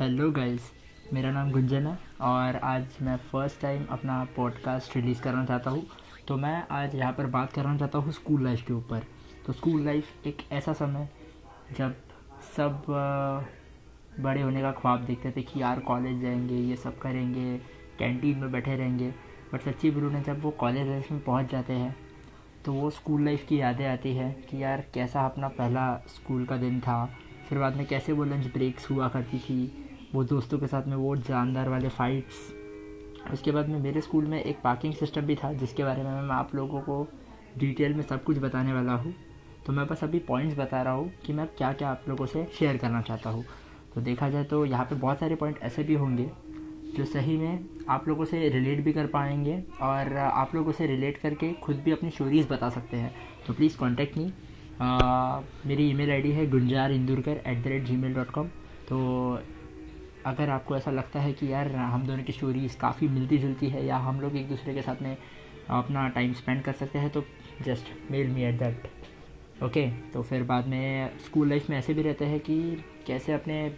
Hello guys मेरा नाम गुंजन है और आज मैं फ़र्स्ट टाइम अपना पॉडकास्ट रिलीज़ करना चाहता हूँ। तो मैं आज यहाँ पर बात करना चाहता हूँ स्कूल लाइफ के ऊपर। तो स्कूल लाइफ एक ऐसा समय जब सब बड़े होने का ख्वाब देखते थे कि यार कॉलेज जाएँगे, ये सब करेंगे कैंटीन में बैठे रहेंगे। बट सच्ची बोलूँ ने जब वो कॉलेज लाइफ में पहुँच जाते हैं तो वो स्कूल लाइफ की यादें आती है कि यार कैसा अपना पहला स्कूल का दिन था। फिर बाद में कैसे वो लंच ब्रेक्स हुआ करती थी, वो दोस्तों के साथ में वो जानदार वाले फाइट्स उसके बाद में मेरे स्कूल में एक पार्किंग सिस्टम भी था, जिसके बारे में मैं आप लोगों को डिटेल में सब कुछ बताने वाला हूँ। तो मैं बस अभी पॉइंट्स बता रहा हूँ कि मैं क्या क्या आप लोगों से शेयर करना चाहता हूँ। तो देखा जाए तो यहाँ पे बहुत सारे पॉइंट ऐसे भी होंगे, जो सही में आप लोगों से रिलेट भी कर पाएँगे और आप लोगों से रिलेट करके खुद भी अपनी स्टोरीज़ बता सकते हैं। तो प्लीज़ कॉन्टैक्ट मी मेरी ईमेल आईडी है Gunjar Indurkar at the rate Gmail dot com तो अगर आपको ऐसा लगता है कि यार हम दोनों की स्टोरीज काफ़ी मिलती जुलती है या हम लोग एक दूसरे के साथ में अपना टाइम स्पेंड कर सकते हैं तो just mail me at that okay तो फिर बाद में स्कूल लाइफ में ऐसे भी रहते हैं कि कैसे अपने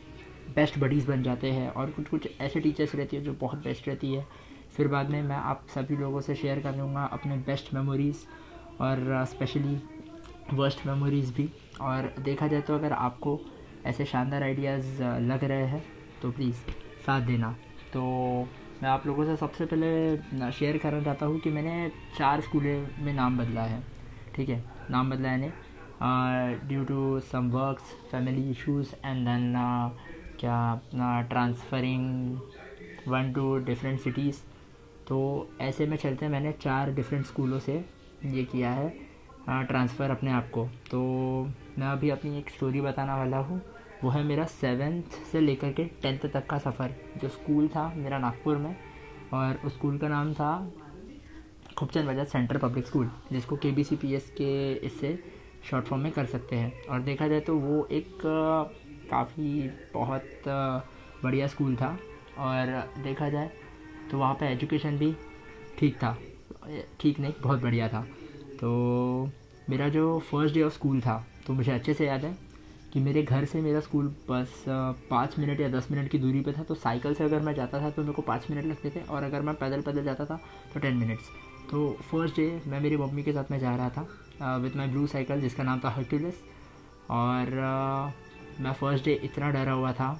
बेस्ट बडीज़ बन जाते हैं और कुछ कुछ ऐसे टीचर्स रहती है जो बहुत बेस्ट रहती है। फिर बाद में मैं आप सभी लोगों से शेयर कर लूँगा अपने बेस्ट मेमोरीज़ और स्पेशली वर्स्ट मेमोरीज़ भी। और देखा जाए तो अगर आपको ऐसे शानदार आइडियाज़ लग रहे हैं तो प्लीज़ साथ देना। तो मैं आप लोगों से सबसे पहले शेयर करना चाहता हूँ कि मैंने चार स्कूलों में नाम बदला है। ठीक है? नाम बदला है due to some works family issues and then क्या अपना transferring one two different cities तो ऐसे में चलते मैंने चार डिफरेंट स्कूलों से ये किया है। ट्रांसफ़र अपने आप को। तो मैं अभी अपनी एक स्टोरी बताने वाला हूँ। वो है मेरा सेवेंथ से लेकर के टेंथ तक का सफ़र। जो स्कूल था मेरा नागपुर में और उस स्कूल का नाम था Khubchand Bajaj central public school जिसको K B C P S के इससे शॉर्ट फॉर्म में कर सकते हैं। और देखा जाए तो वो एक काफ़ी बहुत बढ़िया स्कूल था। और देखा जाए तो वहाँ पे एजुकेशन भी ठीक था। ठीक नहीं, बहुत बढ़िया था। तो मेरा जो फ़र्स्ट डे ऑफ़ स्कूल था तो मुझे अच्छे से याद है कि मेरे घर से मेरा स्कूल बस पाँच मिनट या दस मिनट की दूरी पे था तो साइकिल से अगर मैं जाता था तो मेरे को पाँच मिनट लगते थे और अगर मैं पैदल पैदल जाता था तो टेन मिनट्स तो फ़र्स्ट डे मैं मेरी मम्मी के साथ में जा रहा था विथ माई ब्लू साइकिल जिसका नाम था हर्क्यूलिस और uh, मैं फ़र्स्ट डे इतना डरा हुआ था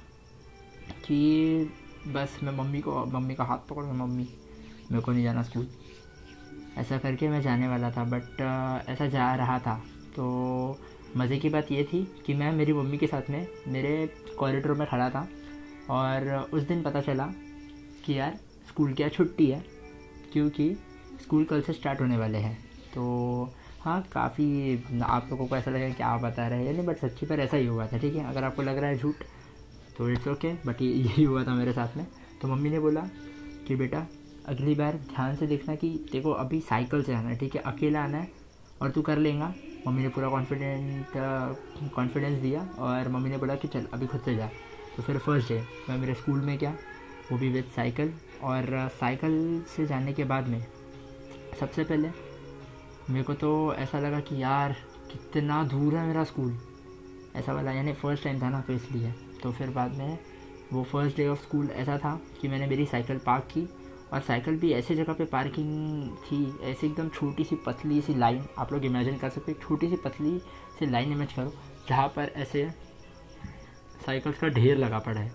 कि बस मैं मम्मी को मम्मी का हाथ पकड़ मम्मी मेरे को नहीं जाना स्कूल ऐसा करके मैं जाने वाला था बट ऐसा जा रहा था। तो मज़े की बात ये थी कि मैं मेरी मम्मी के साथ में, मेरे कॉरिडोर में खड़ा था और उस दिन पता चला कि यार स्कूल क्या छुट्टी है, क्योंकि स्कूल कल से स्टार्ट होने वाले हैं। तो हाँ काफ़ी आप लोगों को ऐसा लगेगा कि आप बता रहे हैं, नहीं बट सच्ची पर ऐसा ही हुआ था, ठीक है? अगर आपको लग रहा है झूठ तो इट्स ओके बट यही हुआ था मेरे साथ में। तो मम्मी ने बोला कि बेटा अगली बार ध्यान से देखना कि देखो, अभी साइकिल से आना है, ठीक है? अकेला आना है और तू कर लेगा। मम्मी ने पूरा कॉन्फिडेंट कॉन्फिडेंस दिया और मम्मी ने बोला कि चल, अभी खुद से जा। तो फिर फ़र्स्ट डे मैं मेरे स्कूल में गया, वो भी विद साइकिल और साइकिल से जाने के बाद में सबसे पहले मेरे को तो ऐसा लगा कि यार, कितना दूर है मेरा स्कूल ऐसा वाला, यानी फ़र्स्ट टाइम था ना तो इसलिए। तो फिर बाद में वो फ़र्स्ट डे ऑफ़ स्कूल ऐसा था कि मैंने मेरी साइकिल पार्क की और साइकिल भी ऐसे जगह पे पार्किंग थी, ऐसी एकदम छोटी सी पतली सी लाइन, आप लोग इमेजिन कर सकते हो छोटी सी पतली सी लाइन इमेज करो, जहाँ पर ऐसे साइकिल्स का ढेर लगा पड़ा है।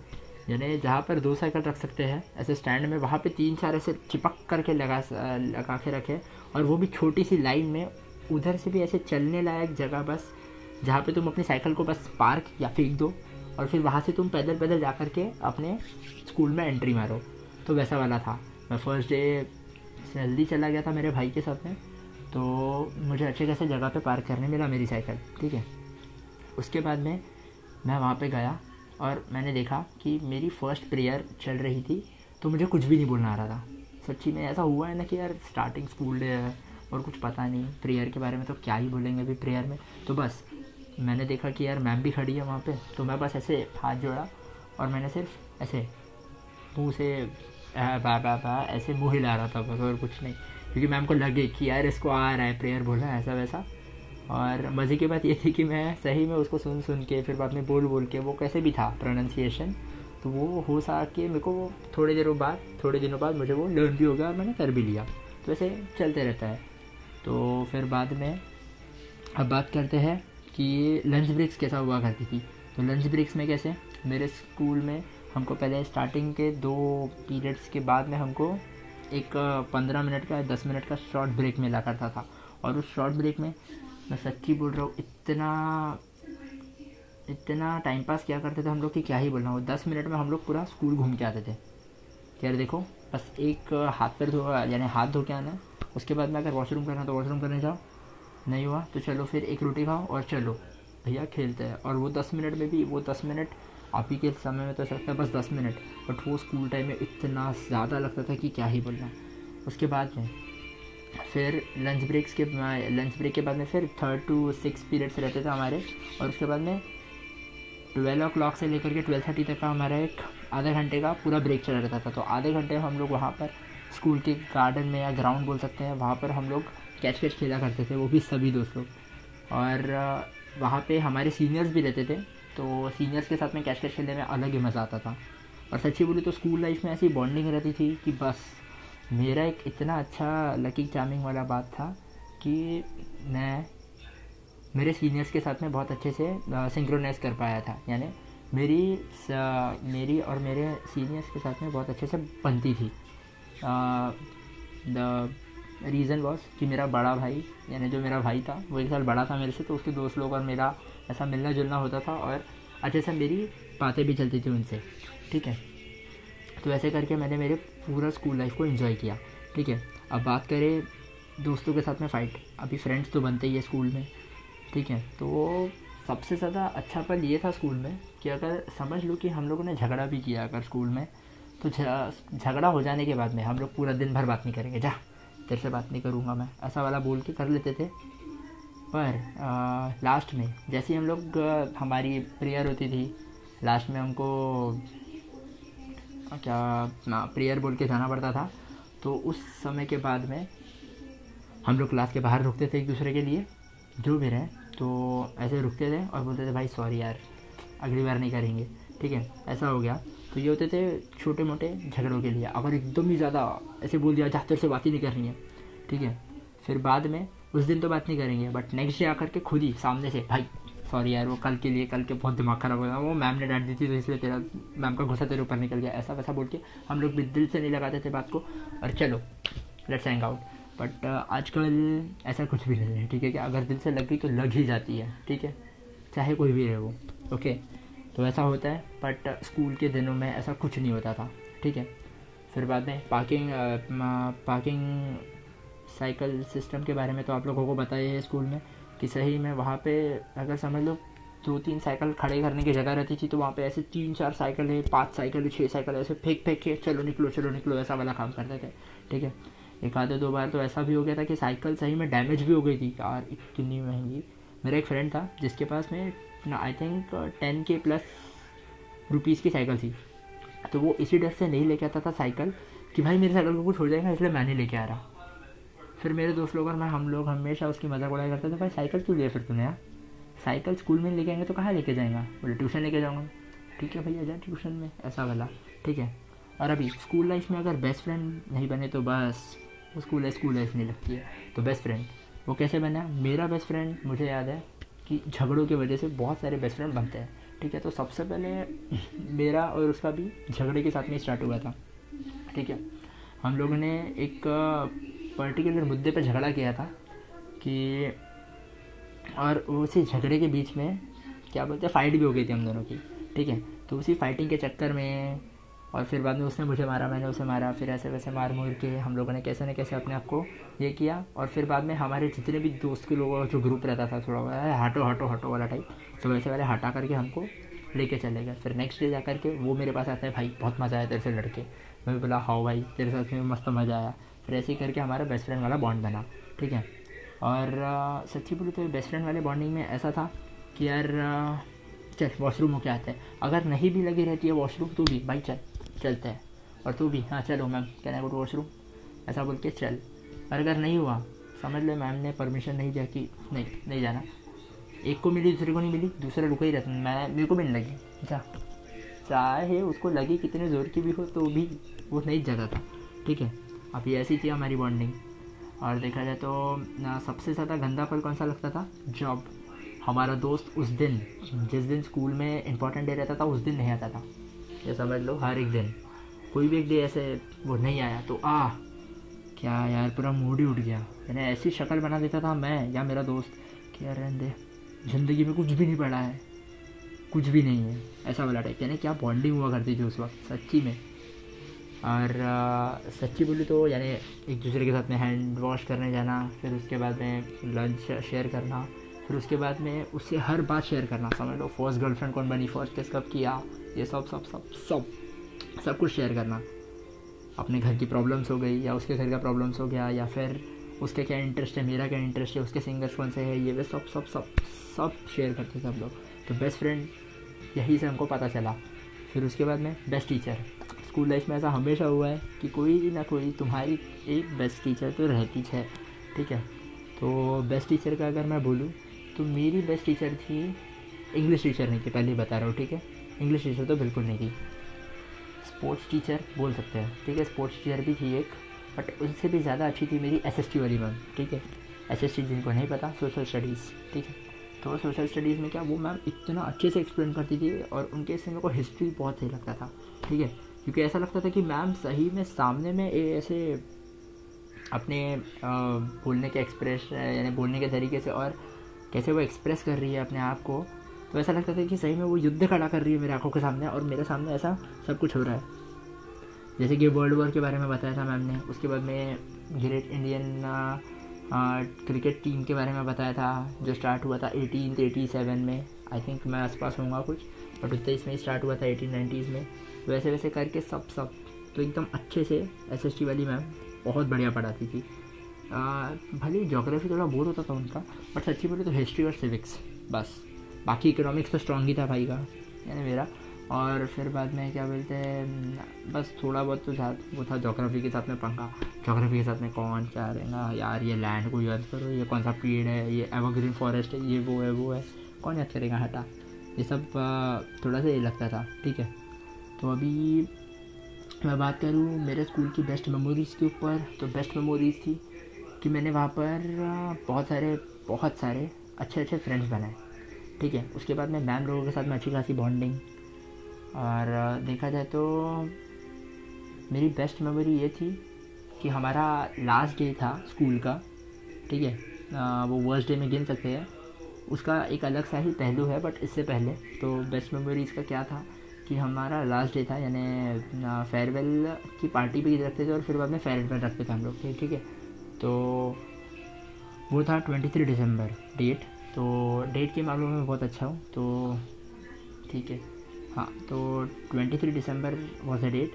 यानी जहाँ पर दो साइकिल रख सकते हैं, ऐसे स्टैंड में, वहाँ पे तीन चार ऐसे चिपक करके लगा लगा के रखे, और वो भी छोटी सी लाइन में, उधर से भी ऐसे चलने लायक जगह बस, जहाँ पे तुम अपनी साइकिल को बस पार्क या फेंक दो, और फिर वहाँ से तुम पैदल पैदल जा कर के अपने स्कूल में एंट्री मारो। तो वैसा वाला था। मैं फ़र्स्ट डे जल्दी चला गया था मेरे भाई के साथ में तो मुझे अच्छे खासे जगह पे पार्क करने मिला मेरी साइकिल ठीक है? उसके बाद में मैं वहाँ पे गया और मैंने देखा कि मेरी फ़र्स्ट प्रेयर चल रही थी तो मुझे कुछ भी नहीं बोलना आ रहा था। सच्ची में ऐसा हुआ है ना कि यार स्टार्टिंग स्कूल डे है और कुछ पता नहीं प्रेयर के बारे में तो क्या ही बोलेंगे अभी प्रेयर में। तो बस, मैंने देखा कि यार मैम भी खड़ी है वहाँ पे तो मैं बस ऐसे हाथ जोड़ा और मैंने सिर्फ़ ऐसे मुँह से बा बा बा, ऐसे मुँह हिला रहा था बस और कुछ नहीं। क्योंकि मैम को लगे कि यार इसको आ रहा है, प्रेयर बोला ऐसा वैसा। और मज़े की बात ये थी कि मैं सही में उसको सुन सुन के, फिर बाद में बोल बोल के, वो कैसे भी था प्रोनाउंसिएशन तो वो हो सा के मेरे को वो थोड़े देरों बाद, थोड़े दिनों बाद मुझे वो लर्न भी हो गया और मैंने कर भी लिया। तो ऐसे चलते रहता है। तो फिर बाद में अब बात करते हैं कि लंच ब्रेक्स कैसा हुआ करती थी। तो लंच ब्रेक्स में कैसे? मेरे स्कूल में हमको पहले स्टार्टिंग के दो पीरियड्स के बाद में हमको एक पंद्रह मिनट का, दस मिनट का शॉर्ट ब्रेक मिला करता था। और उस शॉर्ट ब्रेक में मैं सच्ची बोल रहा हूँ, इतना इतना टाइम पास किया करते थे हम लोग कि क्या ही बोलना वो दस मिनट में हम लोग पूरा स्कूल घूम के आते थे। यार देखो, बस एक हाथ पैर धो, यानी हाथ धो के आना, उसके बाद में अगर वॉशरूम करना तो वॉशरूम करने जाओ, नहीं हुआ तो चलो फिर एक रोटी खाओ और चलो, भैया खेलते हैं। और वो दस मिनट में भी, वो दस मिनट अभी के समय में तो ऐसा लगता है बस दस मिनट बट वो स्कूल टाइम में इतना ज़्यादा लगता था कि क्या ही बोलना। उसके बाद में, फिर लंच ब्रेक्स के लंच ब्रेक के बाद में फिर थर्ड टू सिक्स पीरियड्स रहते थे हमारे, और उसके बाद में ट्वेल्व ओ से लेकर के ट्वेल्व थर्टी तक का हमारा एक आधे घंटे का पूरा ब्रेक चला रहता था। तो आधे घंटे हम लोग वहाँ पर स्कूल के गार्डन में या ग्राउंड बोल सकते हैं, वहाँ पर हम लोग कैच कैच खेला करते थे, वो भी सभी दोस्त लोग। और, वहाँ पे हमारे सीनियर्स भी रहते थे तो सीनियर्स के साथ में कैश कैच खेलने में अलग ही मज़ा आता था। और सच्ची बोली तो स्कूल लाइफ में ऐसी बॉन्डिंग रहती थी कि बस, मेरा एक इतना अच्छा लकी चार्मिंग वाला बात था कि मैं, मेरे सीनियर्स के साथ में बहुत अच्छे से सिंक्रोनाइज कर पाया था। यानी मेरी मेरी और मेरे सीनियर्स के साथ में बहुत अच्छे से बनती थी। द रीज़न वॉज़ कि मेरा बड़ा भाई, यानी जो मेरा भाई था, वो एक साल बड़ा था मेरे से तो उसके दोस्त लोग और मेरा ऐसा मिलना जुलना होता था और अच्छे से मेरी बातें भी चलती थी उनसे, ठीक है? तो ऐसे करके मैंने मेरे पूरा स्कूल लाइफ को इन्जॉय किया, ठीक है? अब बात करें दोस्तों के साथ में फ़ाइट अभी फ्रेंड्स तो बनते ही है स्कूल में, ठीक है? तो सबसे ज़्यादा अच्छा पल ये था स्कूल में कि अगर समझ लो कि हम लोगों ने झगड़ा भी किया अगर स्कूल में तो झगड़ा हो जाने के बाद में हम लोग पूरा दिन भर बात नहीं करेंगे, जा, तेरे से बात नहीं करूँगा मैं, ऐसा वाला बोल के कर लेते थे। पर आ, लास्ट में जैसे हम लोग हमारी प्रेयर होती थी लास्ट में हमको क्या ना प्रेयर बोल के जाना पड़ता था तो उस समय के बाद में हम लोग क्लास के बाहर रुकते थे एक दूसरे के लिए जो भी रहे तो ऐसे रुकते थे और बोलते थे भाई सॉरी यार अगली बार नहीं करेंगे। ठीक है ऐसा हो गया। तो ये होते थे छोटे मोटे झगड़ों के लिए अगर एकदम ही ज़्यादा ऐसे बोल दिया जा तेरे से बात ही नहीं करनी है। ठीक है फिर बाद में उस दिन तो बात नहीं करेंगे बट नेक्स्ट डे आकर के खुद ही सामने से, भाई सॉरी यार, वो कल के लिए, कल के बहुत दिमाग खराब हो गया, वो मैम ने डांट दी थी तो इसलिए तेरा मैम का गुस्सा तेरे ऊपर निकल गया, ऐसा वैसा बोल के हम लोग भी दिल से नहीं लगाते थे बात को, और चलो लेट्स हैंग आउट बट आजकल ऐसा कुछ भी नहीं है, ठीक है? कि अगर दिल से लग गई तो लग ही जाती है, ठीक है? चाहे कोई भी रहे वो ओके तो ऐसा होता है बट स्कूल के दिनों में ऐसा कुछ नहीं होता था, ठीक है? फिर बाद में पार्किंग पार्किंग साइकिल सिस्टम के बारे में तो आप लोगों को बताया है स्कूल में कि सही में वहाँ पे अगर समझ लो दो तीन साइकिल खड़े करने की जगह रहती थी तो वहाँ पे ऐसे तीन चार साइकिल है, पाँच साइकिल छः साइकिल ऐसे फेंक फेंक के चलो निकलो चलो निकलो, ऐसा वाला काम करते थे, ठीक है? एक आधे दो बार तो ऐसा भी हो गया था कि साइकिल सही में डैमेज भी हो गई थी। यार, इतनी महँगी। मेरा एक फ्रेंड था, जिसके पास में I think ten K plus rupees की साइकिल थी। तो वो इसी डर से नहीं लेके आता था साइकिल कि भाई मेरी साइकिल को कुछ हो जाएगा, इसलिए मैं नहीं लेके आ रहा। फिर मेरे दोस्त लोग और मैं, हम लोग हमेशा उसकी मज़ाक उड़ाया करते थे, भाई, साइकिल क्यों लिया फिर तूने यार? साइकिल स्कूल में लेके आएँगे तो कहाँ लेके जाएगा? बोले, ट्यूशन लेके जाऊँगा। ठीक है भैया, जा ट्यूशन में। ऐसा वाला। ठीक है। और अभी स्कूल लाइफ में अगर बेस्ट फ्रेंड नहीं बने तो बस स्कूल है स्कूल लाइफ नहीं लगती है। तो बेस्ट फ्रेंड वो कैसे बना? मेरा बेस्ट फ्रेंड मुझे याद है कि झगड़ों की वजह से बहुत सारे बेस्ट फ्रेंड बनते हैं। ठीक है तो सबसे पहले मेरा और उसका भी झगड़े के साथ में स्टार्ट हुआ था। ठीक है। हम लोगों ने एक पर्टिकुलर मुद्दे पर झगड़ा किया था कि और उसी झगड़े के बीच में क्या बोलते हैं फाइट भी हो गई थी हम दोनों की, ठीक है? तो उसी फाइटिंग के चक्कर में और फिर बाद में उसने मुझे मारा, मैंने उसे मारा, फिर ऐसे वैसे मार मूर के हम लोगों ने कैसे न कैसे अपने आप को ये किया और फिर बाद में हमारे जितने भी दोस्त के लोगों का जो ग्रुप रहता था, थोड़ा हटो हटो हटो वाला टाइप तो वैसे वाले हटा करके हमको लेके चले गए। फिर नेक्स्ट डे जा करके वो मेरे पास आता है, भाई, बहुत मज़ा आया तेरे से लड़के। मैं बोला हाँ भाई, तेरे साथ मस्त मज़ा आया। फिर ऐसे ही करके हमारा बेस्ट फ्रेंड वाला बॉन्ड बना, ठीक है? और सच्ची बोलो तो बेस्ट फ्रेंड वाले बॉन्डिंग में ऐसा था कि यार चल वॉशरूम हो के आते हैं। अगर नहीं भी लगी रहती है वॉशरूम तो भी, भाई चल, चलते हैं। और तू भी हाँ चलो ma'am can I go to washroom ऐसा बोल के चल। और अगर नहीं हुआ, समझ लो मैम ने परमिशन नहीं दिया कि नहीं नहीं जाना। एक को मिली, दूसरे को नहीं मिली, दूसरा रुका ही रहता। मैं, मेरे को भी नहीं लगी। जा। चाहे उसको लगी कितने ज़ोर की भी हो तो भी वो नहीं जाता था, ठीक है? ये ऐसी थी हमारी बॉन्डिंग और देखा जाए तो सबसे ज़्यादा गंदा पल कौन सा लगता था? जॉब हमारा दोस्त उस दिन, जिस दिन स्कूल में इंपॉर्टेंट डे रहता था, उस दिन नहीं आता था। ये समझ लो, हर एक दिन। कोई भी एक डे ऐसे, वो नहीं आया। तो आ, क्या यार, पूरा मूड ही उठ गया। मैंने ऐसी शक्ल बना देता था मैं या मेरा दोस्त कि यार दे ज़िंदगी में कुछ भी नहीं पड़ा है। कुछ भी नहीं है। ऐसा वाला टाइप यानी क्या बॉन्डिंग हुआ करती थी उस वक्त, सच्ची में। और सच्ची बोली तो यानी एक दूसरे के साथ में हैंड वॉश करने जाना, फिर उसके बाद में लंच शेयर करना, फिर उसके बाद में उससे हर बात शेयर करना, समझ लो फ़र्स्ट गर्लफ्रेंड कौन बनी फ़र्स्ट किस कब किया, ये सब सब सब सब सब कुछ शेयर करना। अपने घर की प्रॉब्लम्स हो गई, या उसके घर का प्रॉब्लम्स हो गया, या फिर उसके क्या इंटरेस्ट है, मेरा क्या इंटरेस्ट है, उसके सिंगर्स कौन से है, ये वे सब सब सब सब शेयर करते सब लोग। तो बेस्ट फ्रेंड यही से हमको पता चला। फिर उसके बाद में बेस्ट टीचर स्कूल लाइफ में ऐसा हमेशा हुआ है कि कोई ना कोई तुम्हारी एक बेस्ट टीचर तो रहती है, ठीक है? तो बेस्ट टीचर का अगर मैं बोलूँ तो मेरी बेस्ट टीचर थी इंग्लिश टीचर नहीं थी पहले बता रहा हूँ, ठीक है? इंग्लिश टीचर तो बिल्कुल नहीं थी। स्पोर्ट्स टीचर बोल सकते हैं, ठीक है? स्पोर्ट्स टीचर भी थी एक बट उनसे भी ज़्यादा अच्छी थी मेरी एसएसटी वाली मैम ठीक है? एस एस जिनको नहीं पता सोशल स्टडीज़ ठीक है? तो सोशल स्टडीज़ में क्या, वो मैम इतना अच्छे से एक्सप्लेन करती थी और उनके से मेरे को हिस्ट्री बहुत सही लगता था, ठीक है? क्योंकि ऐसा लगता था कि मैम सही में सामने में ऐसे अपने बोलने के एक्सप्रेस यानी बोलने के तरीके से और कैसे वो एक्सप्रेस कर रही है अपने आप को तो ऐसा लगता था कि सही में वो युद्ध खड़ा कर रही है मेरे आँखों के सामने और मेरे सामने ऐसा सब कुछ हो रहा है। जैसे कि वर्ल्ड वॉर के बारे में बताया था मैम ने, उसके बाद में ग्रेट इंडियन क्रिकेट टीम के बारे में बताया था, जो स्टार्ट हुआ था एटीन एटी सेवन में। आई थिंक मैं आसपास होऊँगा कुछ बट उतना इसमें स्टार्ट हुआ था एटीन नाइन्टीज़ में। वैसे वैसे करके सब सब। तो एकदम अच्छे से एस एस वाली मैम बहुत बढ़िया पढ़ाती थी। भले जोग्राफी थोड़ा बोर होता था उनका बट सच्ची बोले तो हिस्ट्री और सिविक्स बस। बाकी इकोनॉमिक्स तो स्ट्रॉन्ग ही था भाई का, यानी मेरा। और फिर बाद में क्या बोलते हैं बस थोड़ा बहुत तो साथ, वो था जोग्राफी के साथ में पंखा। जोग्राफी के साथ में कौन क्या रहेगा यार ये लैंड को याद करो, ये कौन सा पेड़ है, ये एवरग्रीन फॉरेस्ट है, ये वो है वो है। कौन याद करेगा हटा। ये सब थोड़ा सा ये लगता था, ठीक है। तो अभी मैं बात करूँ मेरे स्कूल की बेस्ट मेमोरीज़ के ऊपर तो बेस्ट मेमोरीज़ थी कि मैंने वहाँ पर बहुत सारे बहुत सारे अच्छे अच्छे फ्रेंड्स बनाए। ठीक है, उसके बाद मैं मैम लोगों के साथ में अच्छी खासी बॉन्डिंग और देखा जाए तो मेरी बेस्ट मेमोरी ये थी कि हमारा लास्ट डे था स्कूल का। ठीक है वो वर्स्ट डे में गिन सकते हैं। उसका एक अलग सा ही पहलू है बट इससे पहले तो बेस्ट मेमोरीज़ का क्या था? कि हमारा लास्ट डे था, यानी फेयरवेल की पार्टी भी रखते थे और फिर बाद में फेयरवेल रखते थे हम लोग ठीक है? तो वो था ट्वेंटी थ्री दिसंबर डेट तो डेट के मामले में बहुत अच्छा हूँ तो ठीक है। हाँ तो twenty three December was a date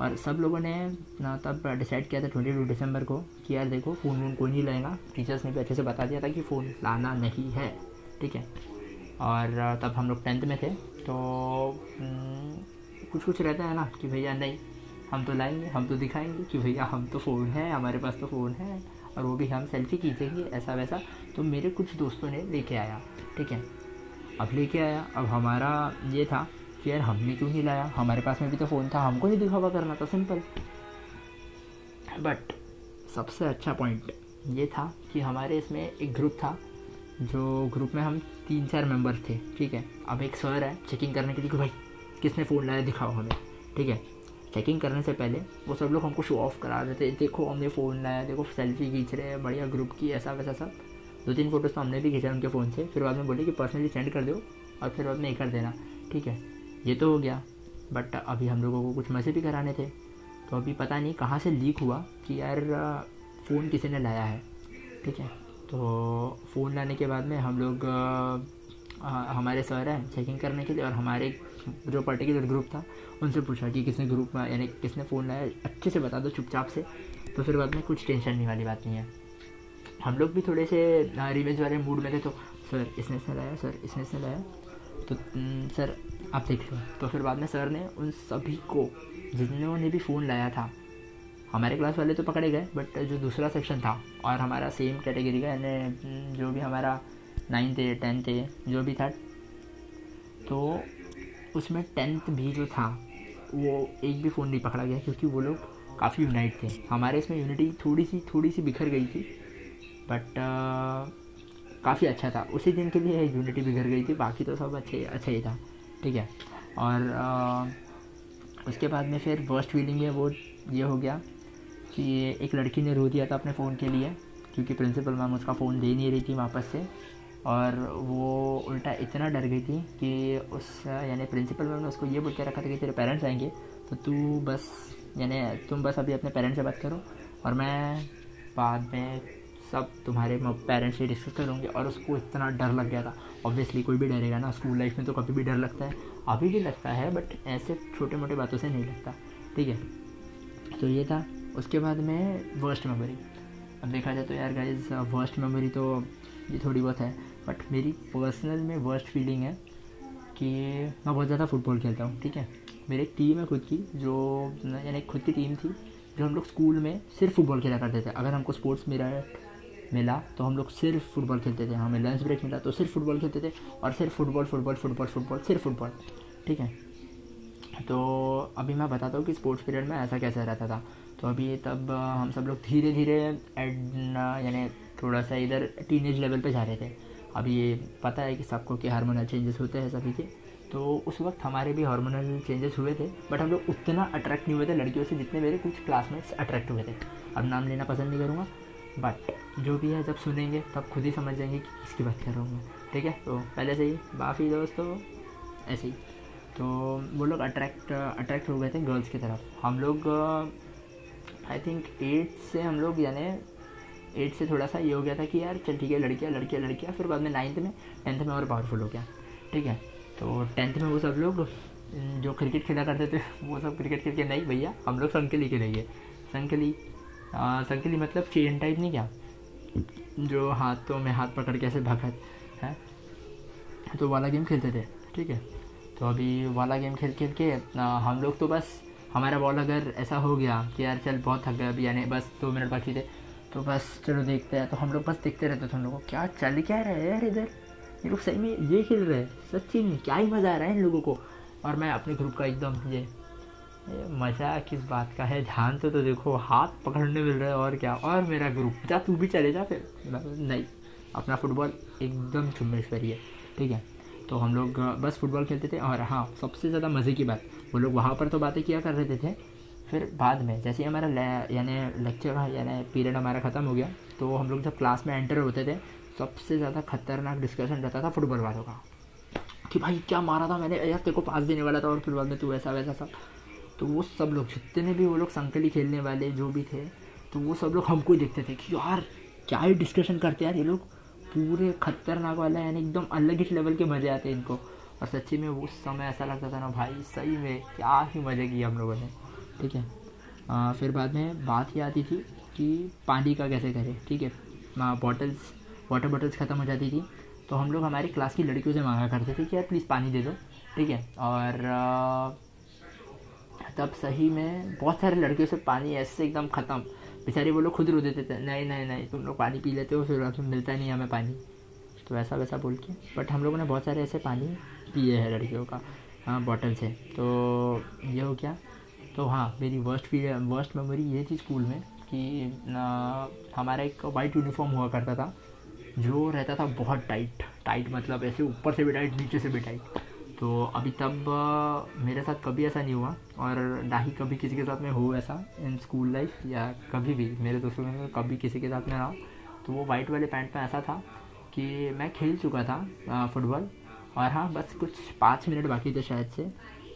और सब लोगों ने, ना, तब डिसाइड किया था ट्वेंटी टू दिसंबर को कि यार देखो फ़ोन वोन कोई नहीं लेगा टीचर्स ने भी अच्छे से बता दिया था कि फ़ोन लाना नहीं है, ठीक है? और, तब हम लोग टेंथ में थे तो हम्म, कुछ कुछ रहता है ना कि भैया नहीं हम तो लाएँगे हम तो दिखाएँगे कि भैया हम तो फ़ोन है हमारे पास तो फ़ोन है और वो भी हम सेल्फी खींचेंगे ऐसा वैसा। तो मेरे कुछ दोस्तों ने लेके आया ठीक है? अब लेके आया अब हमारा ये था कि यार हमने क्यों नहीं लाया? हमारे पास में भी तो फ़ोन था हमको नहीं दिखावा करना था सिंपल बट सबसे अच्छा पॉइंट ये था कि हमारे इसमें एक ग्रुप था जो ग्रुप में हम तीन चार मेंबर्स थे, ठीक है? अब एक सर है चेकिंग करने के लिए कि भाई, किसने फ़ोन लाया, दिखाओ हमें, ठीक है? चेकिंग करने से पहले, वो सब लोग हमको शो ऑफ़ करा रहे थे देखो हमने फ़ोन लाया, देखो सेल्फी खींच रहे हैं, बढ़िया ग्रुप की, ऐसा वैसा सब। दो तीन फ़ोटोज़ तो हमने भी खींचा उनके फ़ोन से, फिर बाद में बोले कि पर्सनली सेंड कर दो, और फिर बाद में ये कर देना, ठीक है? ये तो हो गया बट अभी हम लोगों को कुछ मज़े भी कराने थे तो अभी पता नहीं कहाँ से लीक हुआ कि यार फ़ोन किसी ने लाया है, ठीक है? तो फ़ोन लाने के बाद में हम लोग हमारे सर हैं चेकिंग करने के लिए और हमारे जो पर्टिकुलर ग्रुप था, उनसे पूछा कि किसने ग्रुप में, यानी किसने फ़ोन लाया, अच्छे से बता दो चुपचाप से। तो फिर बाद में कुछ टेंशन नहीं वाली बात नहीं है। हम लोग भी थोड़े से रिवेंज वाले मूड में थे तो सर, इसने से लाया, सर, इसने से लाया। तो सर, आप देख लो। तो फिर बाद में सर ने उन सभी को, जिन्होंने भी फ़ोन लाया था हमारे क्लास वाले तो पकड़े गए बट जो दूसरा सेक्शन था और हमारा सेम कैटेगरी का यानी जो भी हमारा नाइन्थ है टेंथ है जो भी था तो उसमें टेंथ भी जो था वो एक भी फ़ोन नहीं पकड़ा गया क्योंकि वो लोग काफ़ी यूनाइट थे। हमारे इसमें यूनिटी थोड़ी सी थोड़ी सी बिखर गई थी बट काफ़ी अच्छा था। उसी दिन के लिए यूनिटी बिखर गई थी बाकी तो सब अच्छे अच्छा ही था ठीक है। और आ, उसके बाद में फिर वर्स्ट फीलिंग में वो ये हो गया कि एक लड़की ने रो दिया था अपने फ़ोन के लिए, क्योंकि प्रिंसिपल मैम उसका फ़ोन दे नहीं रही थी वापस से। और वो उल्टा इतना डर गई थी कि उस, यानी प्रिंसिपल मैम ने उसको ये बोल के रखा था कि तेरे पेरेंट्स आएँगे तो तू बस, यानी तुम बस अभी अपने पेरेंट्स से बात करो और मैं बाद में सब तुम्हारे पेरेंट्स से डिस्कस करूँगी। और उसको इतना डर लग गया था। ऑब्वियसली कोई भी डरेगा ना, स्कूल लाइफ में तो कभी भी डर लगता है। अभी भी लगता है बट ऐसे छोटे मोटे बातों से नहीं लगता। ठीक है? तो ये था। उसके बाद में वर्स्ट मेमोरी अब देखा जाए तो यार गाइज़ वर्स्ट मेमोरी तो ये थोड़ी बहुत है बट मेरी पर्सनल में वर्स्ट फीलिंग है कि मैं बहुत ज़्यादा फुटबॉल खेलता हूँ, ठीक है? मेरी एक टीम है खुद की, जो, यानी खुद की टीम थी, जो हम लोग स्कूल में सिर्फ़ फुटबॉल खेला करते थे। अगर हमको स्पोर्ट्स मेरा मिला तो हम लोग सिर्फ़ फुटबॉल खेलते थे। हमें लंच ब्रेक मिला तो सिर्फ़ फुटबॉल खेलते थे और सिर्फ़ फुटबॉल फुटबॉल फुटबॉल फुटबॉल सिर्फ़ फुटबॉल ठीक है? तो अभी मैं बताता हूँ कि स्पोर्ट्स पीरियड में ऐसा कैसा रहता था। तो अभी तब हम सब लोग धीरे धीरे एड यानी थोड़ा सा इधर टीनेज लेवल पे जा रहे थे। अभी ये पता है कि सबको कि हार्मोनल चेंजेस होते हैं सभी के। तो उस वक्त हमारे भी हार्मोनल चेंजेस हुए थे बट हम लोग उतना अट्रैक्ट नहीं हुए थे, लड़कियों से जितने मेरे कुछ क्लासमेट्स अट्रैक्ट हुए थे। अब नाम लेना पसंद नहीं करूँगा बट जो भी है जब सुनेंगे, तब खुद ही समझ जाएँगे कि किसकी बात कर रहा हूँ ठीक है? तो पहले से ही, बाफ़ी दोस्तों, ऐसे ही। तो वो लोग अट्रैक्ट अट्रैक्ट हो गए थे गर्ल्स की तरफ़। हम लोग आई थिंक एट से हम लोग यानी एट से थोड़ा सा ये हो गया था कि यार चल ठीक है, लड़कियाँ लड़कियाँ लड़कियाँ, फिर बाद में नाइन्थ में टेंथ में और पावरफुल हो गया, ठीक है? तो टेंथ में वो सब लोग, जो क्रिकेट खेला करते थे, वो सब क्रिकेट खेल के नहीं, भैया, हम लोग संकली खेलेंगे संकली संकली मतलब चेन टाइप नहीं क्या? जो हाथों में हाथ पकड़ के ऐसे भगत है? तो वाला गेम खेलते थे, ठीक है? तो अभी वाला गेम खेल खेल के हम लोग तो बस हमारा बॉल अगर ऐसा हो गया कि यार चल बहुत थक गया अभी यानी बस दो मिनट बाकी थे तो बस चलो देखते हैं। तो हम लोग बस देखते रहते थे हम लोग को क्या चल क्या रहा है यार इधर? ये लोग सही में ये खेल रहे हैं सच्ची में क्या ही मज़ा आ रहा है इन लोगों को। और मैं अपने ग्रुप का एकदम ये मज़ा किस बात का है? ध्यान तो, तो देखो हाथ पकड़ने मिल रहा है और क्या? और मेरा ग्रुप जा तू भी चले जा फिर। नहीं अपना फुटबॉल एकदम चुम्बेश्वरी है ठीक है? तो हम लोग बस फुटबॉल खेलते थे और हाँ सबसे ज़्यादा मज़े की बात वो लोग वहाँ पर तो बातें किया कर रहे थे। फिर बाद में, जैसे ही हमारा यानी लेक्चर यानी पीरियड हमारा ख़त्म हो गया तो हम लोग जब क्लास में एंटर होते थे, सबसे ज़्यादा खतरनाक डिस्कशन रहता था फुटबॉल वालों का। कि भाई, क्या मारा था मैंने? यार, तेरे को पास देने वाला था और फिर बाद में तू ऐसा, वैसा सब। तो वो सब लोग, जितने भी वो लोग संकली खेलने वाले, जो भी थे तो वो सब लोग हमको ही देखते थे कि यार, क्या ही डिस्कशन करते यार ये लोग। पूरे खतरनाक वाला यानी एकदम अलग ही लेवल के मज़े आते हैं इनको। और सच्ची में उस समय ऐसा लगता था ना भाई सही में क्या ही मज़े किए हम लोगों ने। ठीक है? आ, फिर बाद में बात ये आती थी कि पानी का कैसे करें ठीक है? बॉटल्स वाटर बॉटल्स ख़त्म हो जाती थी तो हम लोग हमारी क्लास की लड़कियों से मांगा करते थे कि यार प्लीज़ पानी दे दो ठीक है? और आ, तब सही में बहुत सारे लड़कियों से पानी ऐसे एकदम ख़त्म। बेचारे वो लोग खुद रो देते थे नहीं नहीं नहीं तुम लोग पानी पी लेते हो फिर मिलता नहीं हमें पानी। तो ऐसा वैसा बोल के। बट हम लोगों ने बहुत सारे ऐसे पानी पिए हैं लड़कियों का हाँ बॉटल से तो ये हो गया। तो हाँ मेरी वर्स्ट फील वर्स्ट मेमोरी ये थी स्कूल में कि हमारा एक वाइट यूनिफॉर्म हुआ करता था, जो रहता था बहुत टाइट टाइट मतलब ऐसे ऊपर से भी टाइट नीचे से भी टाइट तो अभी तब, मेरे साथ कभी ऐसा नहीं हुआ और ना ही कभी किसी के साथ में हो ऐसा इन स्कूल लाइफ या कभी भी, मेरे दोस्तों में कभी किसी के साथ में रहा तो वो वाइट वाले पैंट में ऐसा था कि मैं खेल चुका था फुटबॉल। और हाँ बस कुछ पाँच मिनट बाकी थे शायद से।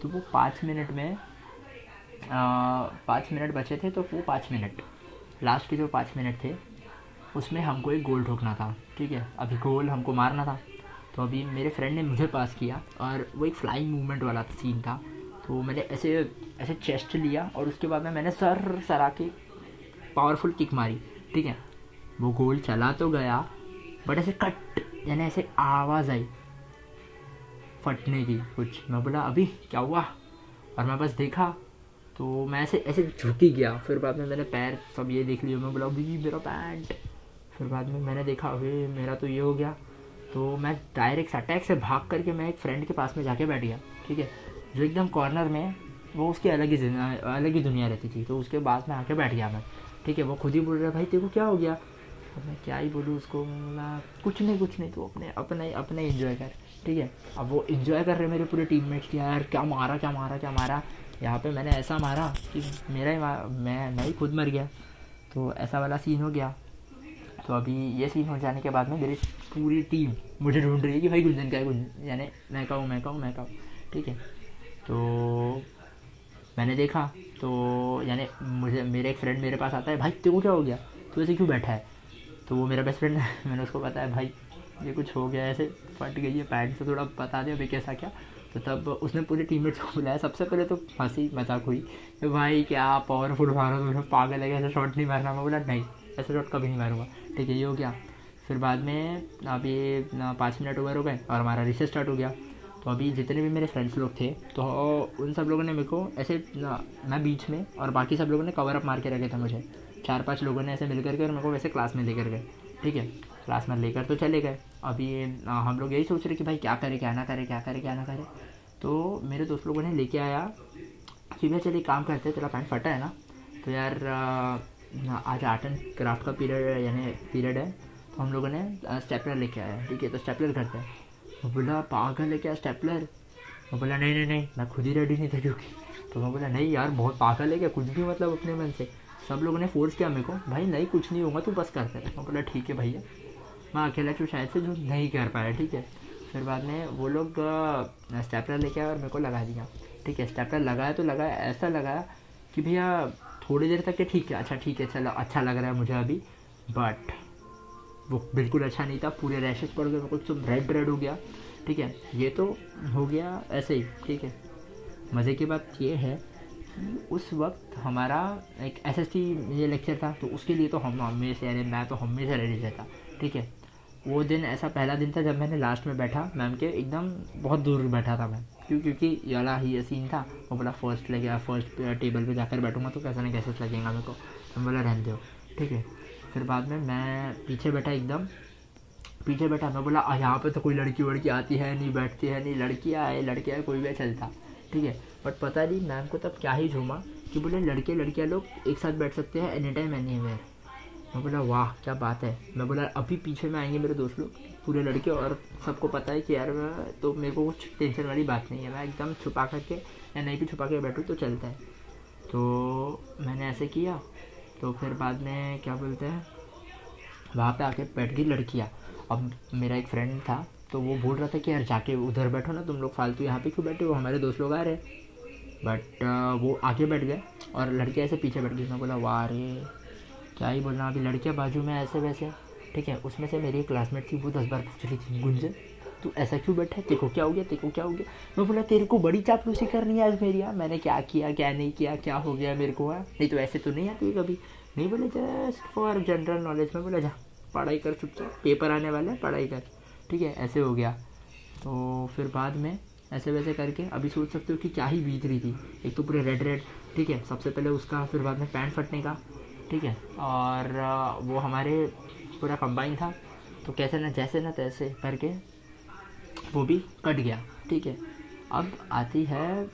तो वो पाँच मिनट में पाँच मिनट बचे थे तो वो पाँच मिनट। लास्ट के जो पाँच मिनट थे, उसमें हमको एक गोल ठोकना था, ठीक है? अभी गोल हमको मारना था। तो अभी मेरे फ्रेंड ने मुझे पास किया और वो एक फ्लाइंग मूवमेंट वाला सीन था। तो मैंने ऐसे ऐसे चेस्ट लिया और उसके बाद में मैंने सर सरा के पावरफुल किक मारी, ठीक है? वो गोल चला तो गया। बट ऐसे कट, यानी ऐसे आवाज़ आई फटने की कुछ। मैं बोला, अभी क्या हुआ? और मैं बस देखा तो मैं ऐसे ऐसे झुकी गया। फिर बाद में मैंने पैर सब ये देख लिया मैं बोला, अभी मेरा पैंट। फिर बाद में मैंने देखा, अभी मेरा तो ये हो गया। तो मैं डायरेक्ट अटैक से भाग करके मैं एक फ्रेंड के पास में जाके बैठ गया, ठीक है? जो एकदम कॉर्नर में, वो उसकी अलग ही अलग ही दुनिया रहती थी। तो उसके बाद में आके बैठ गया मैं, ठीक है? वो खुद ही बोल रहा भाई, तेरे को क्या हो गया? अब मैं क्या ही बोलूँ उसको, बोला, कुछ नहीं कुछ नहीं तो अपने अपने अपने इन्जॉय कर, ठीक है? अब वो इन्जॉय कर रहे मेरे पूरे टीम मेट्स की, यार, क्या मारा क्या मारा क्या मारा? यहाँ पे मैंने ऐसा मारा कि मेरा ही मैं मैं ही खुद मर गया। तो ऐसा वाला सीन हो गया। तो अभी ये सीन हो जाने के बाद में मेरी पूरी टीम मुझे ढूंढ रही है कि भाई गुंजन का है गुंजन यानी मैं कहूँ मैं कहूँ मैं कहूँ ठीक है? तो मैंने देखा तो यानी मुझे, मेरे एक फ्रेंड मेरे पास आता है, भाई, तेरे को क्या हो गया? तू ऐसे क्यों बैठा है? तो वो मेरा बेस्ट फ्रेंड है। मैंने उसको बताया, भाई, ये कुछ हो गया ऐसे फट गई है पैंट से थोड़ा बता दे अभी कैसा क्या। तो तब उसने पूरे टीममेट्स को बुलाया। सबसे पहले तो हँसी मज़ाक हुई कि, भाई, क्या पावरफुल मारो तो पागल है ऐसा शॉट नहीं मारना? मैं बोला, नहीं, ऐसा शॉट कभी नहीं मारूँगा। ठीक है, ये हो गया। फिर बाद में अभी पाँच मिनट ओवर हो गए और हमारा रिसेस स्टार्ट हो गया। तो अभी जितने भी मेरे फ्रेंड्स लोग थे तो उन सब लोगों ने मेरे को ऐसे मैं बीच में और बाकी सब लोगों ने कवर अप मार के रखे थे मुझे। चार पाँच लोगों ने ऐसे मिल करके और मेरे को वैसे क्लास में लेकर गए। ठीक है? क्लास में लेकर तो चले गए। अभी हम लोग यही सोच रहे कि भाई क्या करें, क्या ना करें, क्या करें, क्या ना करें। तो मेरे दोस्त लोगों ने लेके आया। कि भैया चलिए काम करते, तेरा पैंट फटा है ना? तो यार आज आर्ट एंड क्राफ्ट का पीरियड यानी पीरियड है। तो हम लोगों ने स्टेपलर लेके आया। ठीक है? तो स्टेपलर करते हैं। वो बोला, पागल है क्या स्टेपलर वो बोला, नहीं नहीं नहीं, मैं खुद ही रेडी नहीं था क्योंकि। तो मैं बोला, नहीं यार, बहुत पागल है क्या? कुछ भी मतलब अपने मन से। सब लोगों ने फोर्स किया मेरे को, भाई नहीं, कुछ नहीं होगा, तू बस कर रहे मैं बोला, ठीक है भैया। मैं अकेला चू शायद से जो नहीं कर पाया, ठीक है। फिर बाद में वो लोग स्टेपलर लेके आए और मेरे को लगा दिया, ठीक है। स्टेपलर लगाया तो लगाया ऐसा लगाया कि भैया थोड़ी देर तक के ठीक है अच्छा ठीक है, चलो अच्छा लग रहा है मुझे अभी। बट वो बिल्कुल अच्छा नहीं था, पूरे रैशेस पड़ गए कुछ सब रेड रेड हो गया, ठीक है। ये तो हो गया ऐसे ही, ठीक है। मज़े की बात ये है उस वक्त हमारा एक एस एस ये लेक्चर था तो उसके लिए तो हम हमेशा अरे, मैं तो हमेशा रेडी रहता, ठीक है? वो दिन ऐसा पहला दिन था जब मैंने लास्ट में बैठा, मैम के एकदम बहुत दूर बैठा था मैं, क्यों? क्योंकि वाला ही सीन था, वो बोला फ़र्स्ट लगे फ़र्स्ट टेबल पे जाकर बैठूँगा तो कैसा नहीं कैसे लगेगा मेरे को। तो बोला, रहने दो। ठीक है? फिर बाद में मैं पीछे बैठा एकदम, पीछे बैठा, मैं बोला यहाँ पे तो कोई लड़की वड़की आती है नहीं, बैठती है नहीं, लड़कियाँ आए लड़के आए, कोई भी चलता। ठीक है? बट पता नहीं मैम को तब क्या ही झूमा कि बोले, लड़के लड़कियाँ लोग एक साथ बैठ सकते हैं एनी टाइम एनी वेयर मैं बोला, वाह, क्या बात है। मैं बोला, अभी पीछे में आएँगे मेरे दोस्त लोग, पूरे लड़के और सबको पता है कि यार तो मेरे को कुछ टेंशन वाली बात नहीं है। मैं एकदम छुपा करके या नहीं भी छुपा के बैठूँ तो चलता है। तो मैंने ऐसे किया। तो फिर बाद में क्या बोलते हैं, वहाँ पे आके बैठ गई लड़कियाँ। अब मेरा एक फ्रेंड था तो वो बोल रहा था कि, यार, जाके उधर बैठो ना, तुम लोग फालतू यहाँ पे क्यों बैठे हो? हमारे दोस्त लोग आ रहे बट वो आगे बैठ गए और लड़के ऐसे पीछे बैठ गए मैं बोला, वाह रे, क्या ही बोलना, अभी लड़कियाँ बाजू में ऐसे वैसे। ठीक है, उसमें से मेरी क्लासमेट थी, वो दस बार पूछ रही थी गुंजन तू ऐसा क्यों बैठा है? को क्या हो गया को क्या हो गया? मैं बोला, तेरे को बड़ी चापलूसी करनी है आज मेरी यार मैंने क्या किया, क्या नहीं किया, क्या हो गया मेरे को, है? नहीं तो ऐसे तो नहीं आती कभी। नहीं बोले जस्ट फॉर जनरल नॉलेज में बोला, जा, पढ़ाई कर, चुपचाप पेपर आने वाले हैं, पढ़ाई कर। ठीक है, ऐसे हो गया। तो फिर बाद में ऐसे वैसे करके अभी सोच सकते हो कि क्या ही बीत रही थी। एक तो पूरे रेड रेड ठीक है? सबसे पहले उसका फिर बाद में पैंट फटने का, ठीक है? और वो हमारे पूरा कंबाइन था तो कैसे ना जैसे ना तैसे करके वो भी कट गया, ठीक है? अब आती है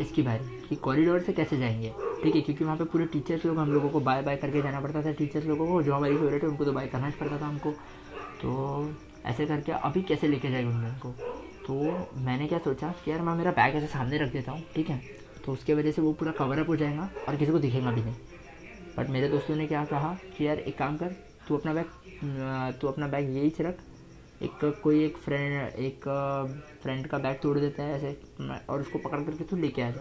इसकी बारी कि कॉरिडोर से कैसे जाएँगे, ठीक है? क्योंकि वहाँ पे पूरे टीचर्स लोग, हम लोगों को बाय बाय करके जाना पड़ता था। टीचर्स लोगों को जो हमारी फेवरेट है, उनको तो बाय करना पड़ता था हमको। तो ऐसे करके अभी कैसे लेके जाएगा उनको तो मैंने क्या सोचा कि यार मैं मेरा बैग ऐसे सामने रख देता हूँ, ठीक है? तो उसके वजह से वो पूरा कवर अप हो जाएगा और किसी को दिखेगा भी नहीं। बट मेरे दोस्तों ने क्या कहा कि यार एक काम कर, तू अपना बैग तू अपना बैग यही से रख। एक कोई एक फ्रेंड एक फ्रेंड का बैग तोड़ देता है ऐसे और उसको पकड़ करके तू लेके आ जा।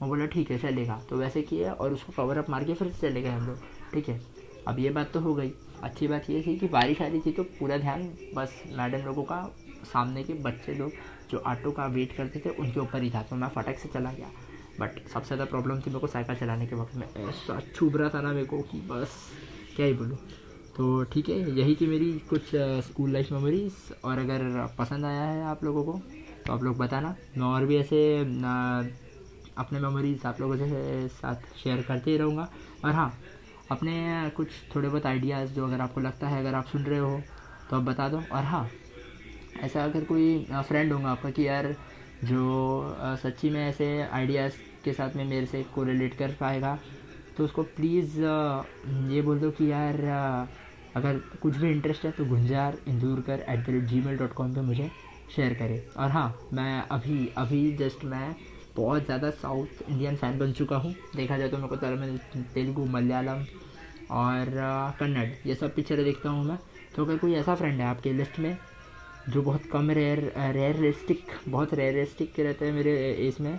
मैं बोला, ठीक है, चलेगा। तो वैसे किया और उसको कवर अप मार के फिर चले गए हम लोग, ठीक है? अब ये बात तो हो गई। अच्छी बात ये थी कि बारिश आ रही थी तो पूरा ध्यान बस मैडम लोगों का सामने के बच्चे लोग जो ऑटो का वेट करते थे, उनके ऊपर ही था। तो मैं फटक से चला गया। बट सबसे ज़्यादा प्रॉब्लम थी मेरे को साइकिल चलाने के वक्त में। ऐसा छुप रहा था ना मेरे को कि बस, क्या ही बोलूँ। तो ठीक है, यही थी मेरी कुछ स्कूल लाइफ मेमोरीज और अगर पसंद आया है आप लोगों को तो आप लोग बताना। मैं और भी ऐसे अपने मेमोरीज आप लोगों से साथ शेयर करते ही रहूँगा। और हाँ अपने कुछ थोड़े बहुत आइडियाज़ जो अगर आपको लगता है, अगर आप सुन रहे हो तो आप बता दो। और हाँ ऐसा अगर कोई फ्रेंड होगा आपका कि यार जो सच्ची में ऐसे आइडियाज़ के साथ में मेरे से को रिलेट कर पाएगा तो उसको प्लीज़ ये बोल दो कि यार अगर कुछ भी इंटरेस्ट है तो Gunjar Indurkar at the rate Gmail dot com पर मुझे शेयर करें। और हाँ मैं अभी अभी जस्ट मैं बहुत ज़्यादा साउथ इंडियन फ़ैन बन चुका हूँ। देखा जाए तो मेरे को तमिल तेलुगु, मलयालम और कन्नड़, ये सब पिक्चरें देखता हूँ मैं। तो अगर कोई ऐसा फ्रेंड है आपके लिस्ट में जो बहुत कम रेयर रेयरिस्टिक बहुत रेयरिस्टिक रहते हैं मेरे इसमें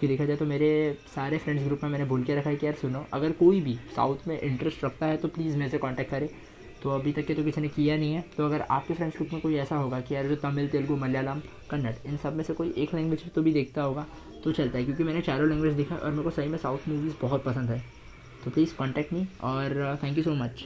कि देखा जाए तो मेरे सारे फ्रेंड्स ग्रुप में मैंने बोल के रखा है कि यार सुनो, अगर कोई भी साउथ में इंटरेस्ट रखता है तो प्लीज़ मेरे से कांटेक्ट करे। तो अभी तक के तो किसी ने किया नहीं है। तो अगर आपके फ्रेंड्स ग्रुप में कोई ऐसा होगा कि यार जो तमिल, तेलुगु, मलयालम, कन्नड़, इन सब में से कोई एक लैंग्वेज तो भी देखता होगा। तो चलता है, क्योंकि मैंने चारों लैंग्वेज देखा और मेरे को सही में साउथ मूवीज़ बहुत पसंद है। तो प्लीज़ कॉन्टैक्ट मी और थैंक यू सो मच